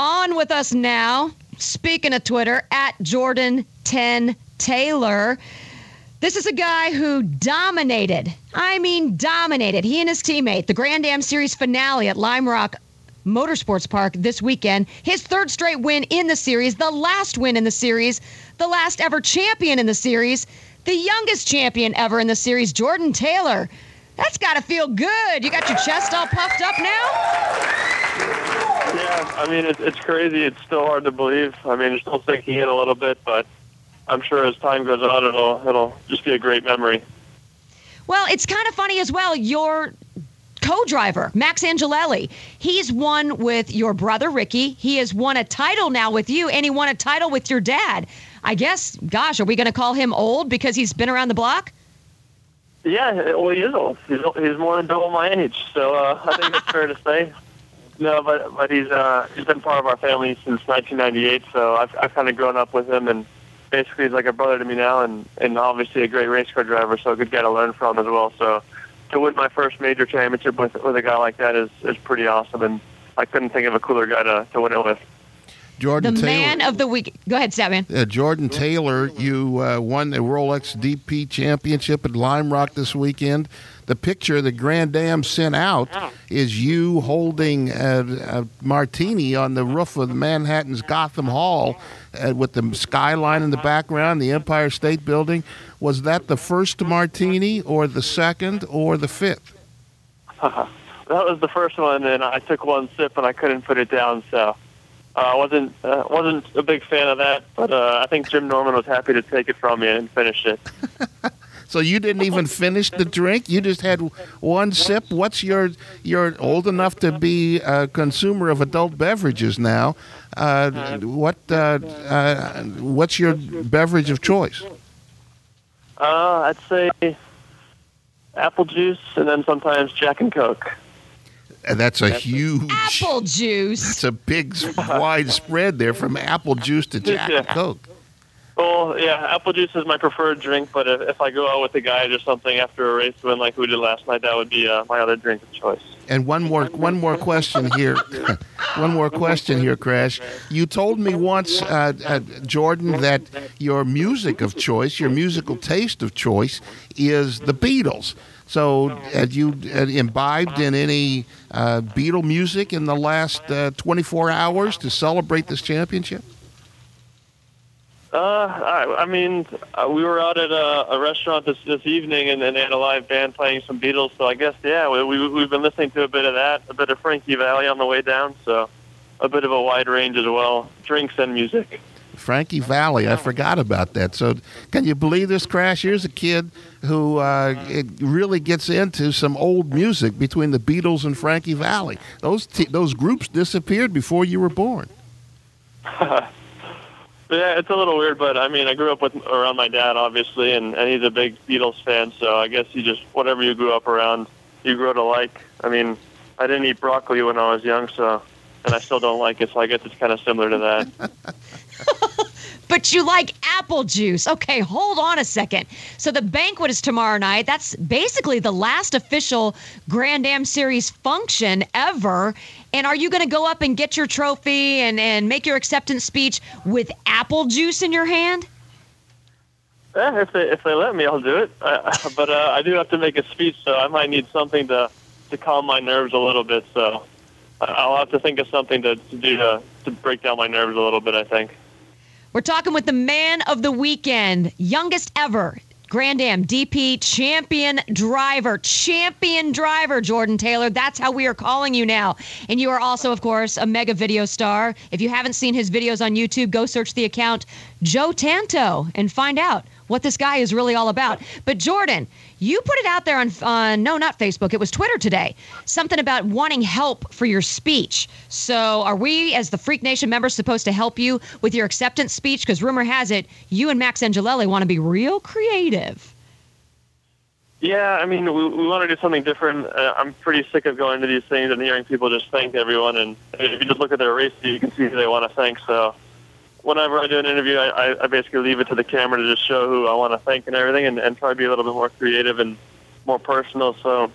on with us now. Speaking of Twitter, at Jordan 10 Taylor. This is a guy who dominated. I mean, dominated. He and his teammate, the Grand Am Series finale at Lime Rock Motorsports Park this weekend. His third straight win in the series, the last win in the series, the last ever champion in the series, the youngest champion ever in the series, Jordan Taylor. That's got to feel good. You got your chest all puffed up now? Yeah, I mean, it's, it's crazy. It's still hard to believe. I mean, it's still sinking in a little bit, but I'm sure as time goes on, it'll it'll just be a great memory. Well, it's kind of funny as well. Your co-driver, Max Angelelli, he's won with your brother Ricky. He has won a title now with you, and he won a title with your dad. I guess, gosh, are we going to call him old because he's been around the block? Yeah, well, he is old. He's, he's more than double my age, so uh, I think it's fair to say. No, but but he's uh, he's been part of our family since 1998, so I've I've kind of grown up with him, and basically he's like a brother to me now, and and obviously a great race car driver, so a good guy to learn from as well. So to win my first major championship with with a guy like that is is pretty awesome, and I couldn't think of a cooler guy to to win it with. Jordan the Taylor. man of the week. Go ahead, Statman. Uh, Jordan Taylor, you uh, won the Rolex DP Championship at Lime Rock this weekend. The picture that Grand Am sent out is you holding a, a martini on the roof of Manhattan's Gotham Hall uh, with the skyline in the background, the Empire State Building. Was that the first martini, or the second, or the fifth? that was the first one, and I took one sip and I couldn't put it down, so. I uh, wasn't uh, wasn't a big fan of that, but uh, I think Jim Norman was happy to take it from me and finish it. so you didn't even finish the drink; you just had one sip. What's your you're old enough to be a consumer of adult beverages now? Uh, what uh, uh, what's your beverage of choice? I'd say apple juice, and then sometimes Jack and Coke. And that's a huge apple juice. That's a big, wide spread there from apple juice to Jack yeah. and Coke. Well, yeah, apple juice is my preferred drink, but if, if I go out with a guy or something after a race win like we did last night, that would be uh, my other drink of choice. And one more, one more question here. one more question here, Crash. You told me once, uh, uh, Jordan, that your music of choice, your musical taste of choice, is the Beatles. So, had you imbibed in any uh, Beatle music in the last uh, 24 hours to celebrate this championship? Uh, I, I mean, uh, we were out at a, a restaurant this this evening, and, and they had a live band playing some Beatles. So I guess yeah, we, we we've been listening to a bit of that, a bit of Frankie Valli on the way down. So a bit of a wide range as well, drinks and music. Frankie Valli. I forgot about that. So, can you believe this, Crash? Here's a kid who uh, it really gets into some old music between the Beatles and Frankie Valli. Those t- those groups disappeared before you were born. yeah, it's a little weird, but I mean, I grew up with around my dad, obviously, and, and he's a big Beatles fan. So I guess you just whatever you grew up around, you grow to like. I mean, I didn't eat broccoli when I was young, so and I still don't like it. So I guess it's kind of similar to that. but you like apple juice. Okay, hold on a second. So the banquet is tomorrow night. That's basically the last official Grand Am Series function ever. And are you going to go up and get your trophy and, and make your acceptance speech with apple juice in your hand? Yeah, if they if they let me, I'll do it. But uh, I do have to make a speech, so I might need something to to calm my nerves a little bit. So I'll have to think of something to, to do to, to break down my nerves a little bit, I think. We're talking with the man of the weekend, youngest ever. Grand Am DP champion driver, champion driver, Jordan Taylor. That's how we are calling you now. And you are also, of course, a mega video star. If you haven't seen his videos on YouTube, go search the account Joe Tanto and find out what this guy is really all about. But Jordan, you put it out there on, on no, not Facebook, it was Twitter today, something about wanting help for your speech. So are we, as the Freak Nation members, supposed to help you with your acceptance speech? Because rumor has it, you and Max Angelelli want to be real creative. Yeah, I mean, we, we want to do something different. Uh, I'm pretty sick of going to these things and hearing people just thank everyone. And if you just look at their race, you can see who they want to thank. So whenever I do an interview, I, I basically leave it to the camera to just show who I want to thank and everything, and, and try to be a little bit more creative and more personal. So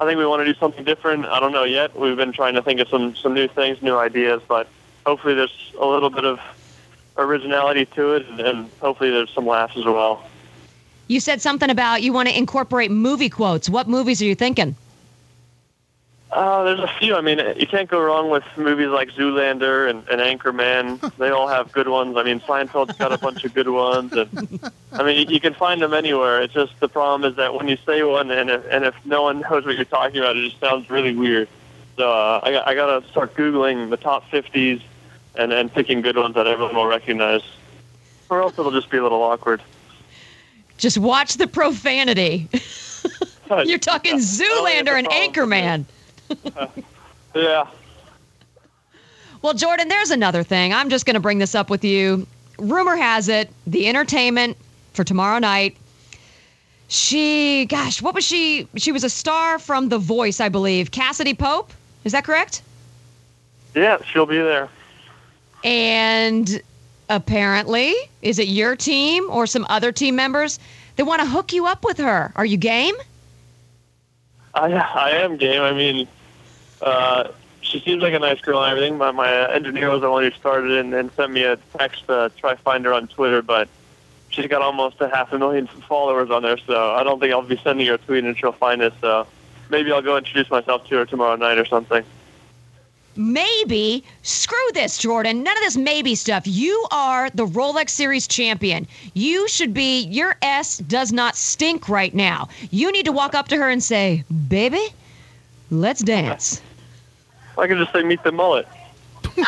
I think we want to do something different. I don't know yet. We've been trying to think of some some new things, new ideas, but hopefully there's a little bit of originality to it, and, and hopefully there's some laughs as well. You said something about you want to incorporate movie quotes. What movies are you thinking? Uh, there's a few. I mean, you can't go wrong with movies like Zoolander and, and Anchorman. They all have good ones. I mean, Seinfeld's got a bunch of good ones, and I mean, you, you can find them anywhere. It's just the problem is that when you say one, and if, and if no one knows what you're talking about, it just sounds really weird. So uh, I, got- I got to start googling the top 50s and and picking good ones that everyone will recognize, or else it'll just be a little awkward. Just watch the profanity. You're talking I Zoolander and it's Yeah. Well, Jordan, there's another thing. I'm just going to bring this up with you. Rumor has it the entertainment for tomorrow night. She, gosh, what was she? She was a star from The Voice, I believe. Cassadee Pope, is that correct? Yeah, she'll be there. And apparently, is it your team or some other team members? that want to hook you up with her. Are you game? I I am game. I mean, uh, she seems like a nice girl and everything. My my engineer was the one who started it and, and sent me a text to try find her on Twitter, but she's got almost a half a million followers on there, so I don't think I'll be sending her a tweet and she'll find it. So maybe I'll go introduce myself to her tomorrow night or something. Maybe. Screw this, Jordan. None of this maybe stuff. You are the Rolex Series champion. You should be, your S does not stink right now. You need to walk up to her and say, Baby, let's dance. I can just say meet the mullet.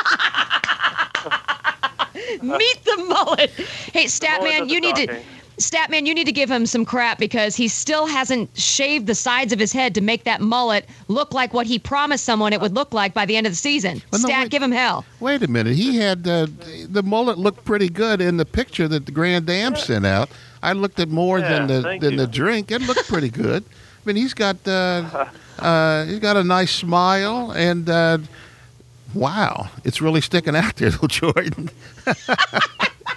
Meet the mullet. Hey, Statman, does you need to. Talking. Statman, you need to give him some crap because he still hasn't shaved the sides of his head to make that mullet look like what he promised someone it would look like by the end of the season. Well, no, Stat, wait. give him hell. Wait a minute. He had uh, the mullet looked pretty good in the picture that the Grand Am sent out. I looked at more Yeah, than the than you. the drink. It looked pretty good. I mean, he's got uh, uh, he's got a nice smile, and uh, wow, it's really sticking out there, little Jordan.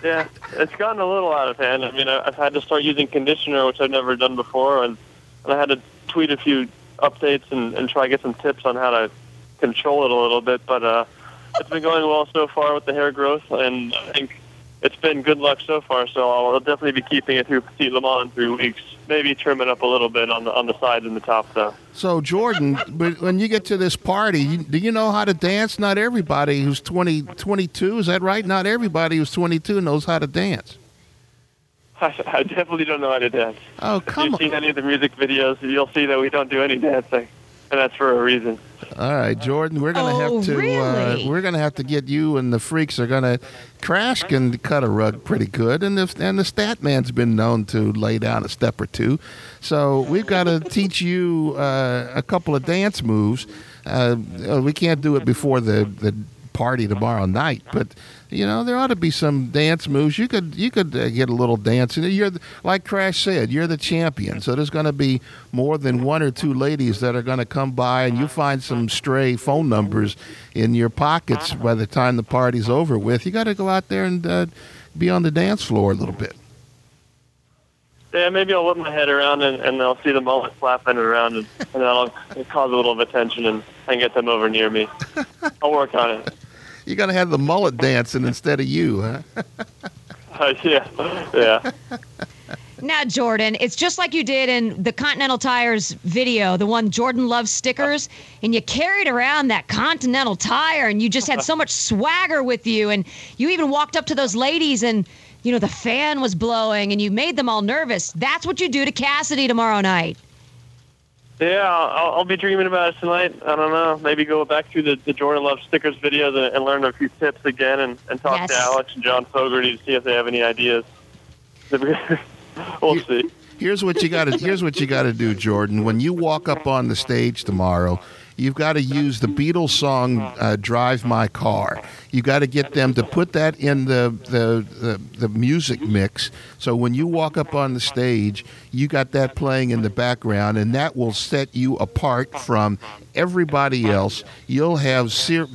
Yeah, it's gotten a little out of hand. I mean, I've had to start using conditioner, which I've never done before, and, and I had to tweet a few updates and, and try to get some tips on how to control it a little bit. But uh, it's been going well so far with the hair growth, and I think it's been good luck so far. So I'll definitely be keeping it through Petit Le Mans in three weeks. Maybe trim it up a little bit on the on the sides and the top, though. So, Jordan, when you get to this party, you, do you know how to dance? Not everybody who's 20, 22, is that right? Not everybody who's 22 knows how to dance. I, I definitely don't know how to dance. Oh, If come you've on. seen any of the music videos, you'll see that we don't do any dancing, and that's for a reason. All right, Jordan, we're going to Oh, have to really? uh, we're going to have to get you and the freaks are going to crash and cut a rug pretty good and the and the stat man's been known to lay down a step or two. So, we've got to teach you uh, a couple of dance moves. Uh, uh, we can't do it before the the party tomorrow night, but you know there ought to be some dance moves. You could you could uh, get a little dancing. you're like Crash said, you're the champion. So there's going to be more than one or two ladies that are going to come by, and you find some stray phone numbers in your pockets by the time the party's over with. You got to go out there and uh, be on the dance floor a little bit. Yeah, maybe I'll whip my head around and, and I'll see the mullet flapping around, and, and that'll cause a little of attention and, and get them over near me. I'll work on it. You're going to have the mullet dancing instead of you, huh? Uh, yeah, yeah. Now, Jordan, it's just like you did in the Continental Tires video, the one Jordan loves stickers, and you carried around that Continental Tire, and you just had so much swagger with you, and you even walked up to those ladies, and you know the fan was blowing, and you made them all nervous. That's what you do to Cassadee tomorrow night. Yeah, I'll, I'll be dreaming about it tonight. I don't know. Maybe go back through the, the Jordan Love stickers videos and, and learn a few tips again and, and talk Yes. to Alex and John Fogerty to see if they have any ideas. we'll see. Here's what you got to here's what you got to do, Jordan. When you walk up on the stage tomorrow, you've got to use the Beatles song uh, "Drive My Car." You got to get them to put that in the, the the the music mix. So when you walk up on the stage, you got that playing in the background, and that will set you apart from everybody else. You'll have ser-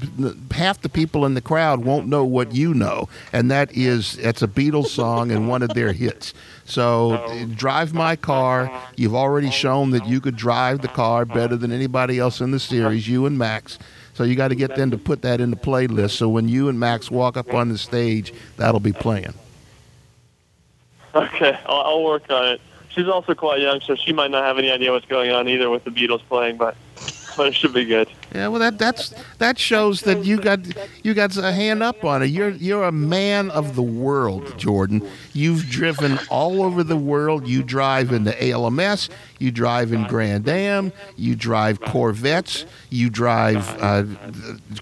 half the people in the crowd won't know what you know, and that is that's a Beatles song and one of their hits. So drive my car. You've already shown that you could drive the car better than anybody else in the series, you and Max. So you got to get them to put that in the playlist. So when you and Max walk up on the stage, that'll be playing. Okay, I'll, I'll work on it. She's also quite young, so she might not have any idea what's going on either with the Beatles playing, but but it should be good. Yeah, well, that that's that shows that you got you got a hand up on it. You're you're a man of the world, Jordan. You've driven all over the world. You drive in the ALMS. You drive in Grand Am. You drive Corvettes. You drive uh,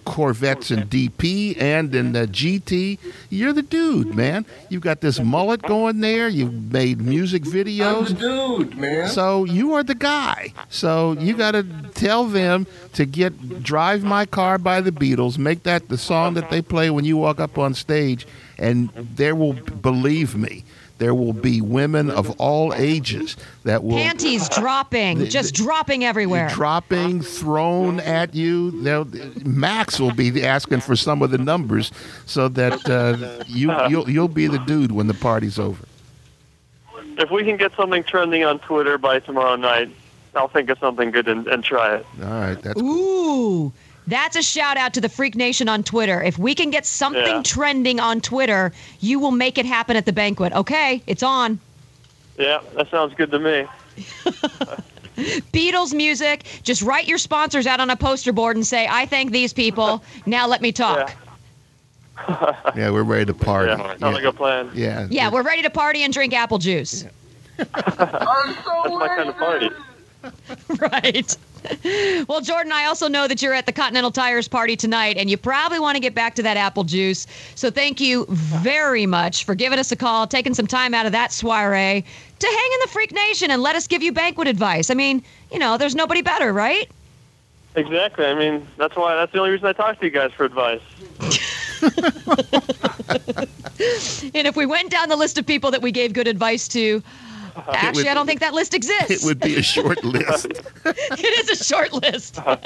Corvettes in DP and in the GT. You're the dude, man. You've got this mullet going there. You've made music videos. The dude, man. So you are the guy. So you got to tell them to get "Drive My Car" by the Beatles. Make that the song that they play when you walk up on stage, and there will believe me. There will be women of all ages that will Panties dropping, The- just the- dropping everywhere. dropping, thrown at you. They'll, Max will be asking for some of the numbers so that uh, you you'll, you'll be the dude when the party's over. If we can get something trending on Twitter by tomorrow night, I'll think of something good and, and try it. All right, that's Ooh, that's a shout out to the Freak Nation on Twitter. If we can get something Yeah. trending on Twitter, you will make it happen at the banquet. Okay, it's on. Yeah, that sounds good to me. Beatles music. Just write your sponsors out on a poster board and say, I thank these people. Now let me talk. Yeah, yeah. We're ready to party. yeah, sounds like a plan. yeah. Yeah, we're ready to party and drink apple juice. That's my kind of party. right. Well, Jordan, I also know that you're at the Continental Tires party tonight, and you probably want to get back to that apple juice. So thank you very much for giving us a call, taking some time out of that soiree to hang in the Freak Nation and let us give you banquet advice. I mean, you know, there's nobody better, right? Exactly. I mean, that's why. That's the only reason I talk to you guys for advice. And if we went down the list of people that we gave good advice to, Uh-huh. actually, would- I don't think that list exists. It would be a short list. it is a short list. Uh-huh.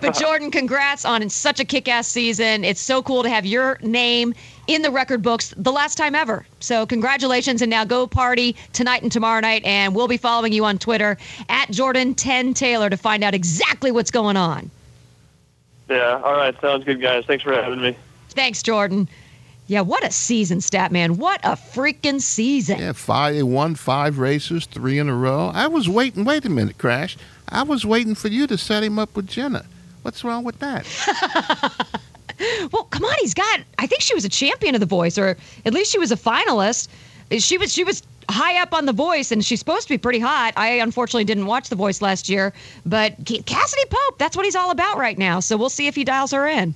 but uh-huh. Jordan, congrats on such a kick-ass season. It's so cool to have your name in the record books the last time ever. So congratulations and now go party tonight and tomorrow night and we'll be following you on Twitter at Jordan10 Taylor to find out exactly what's going on. Yeah. All right. Sounds good, guys. Thanks for having me. Thanks, Jordan. Yeah, what a season, Statman. What a freaking season. Yeah, five. They won five races, three in a row. I was waiting. Wait a minute, Crash. I was waiting for you to set him up with Jenna. What's wrong with that? Well, come on, he's got. I think she was a champion of The Voice, or at least she was a finalist. She was. She was high up on The Voice, and she's supposed to be pretty hot. I unfortunately didn't watch The Voice last year, but Cassadee Pope. That's what he's all about right now. So we'll see if he dials her in.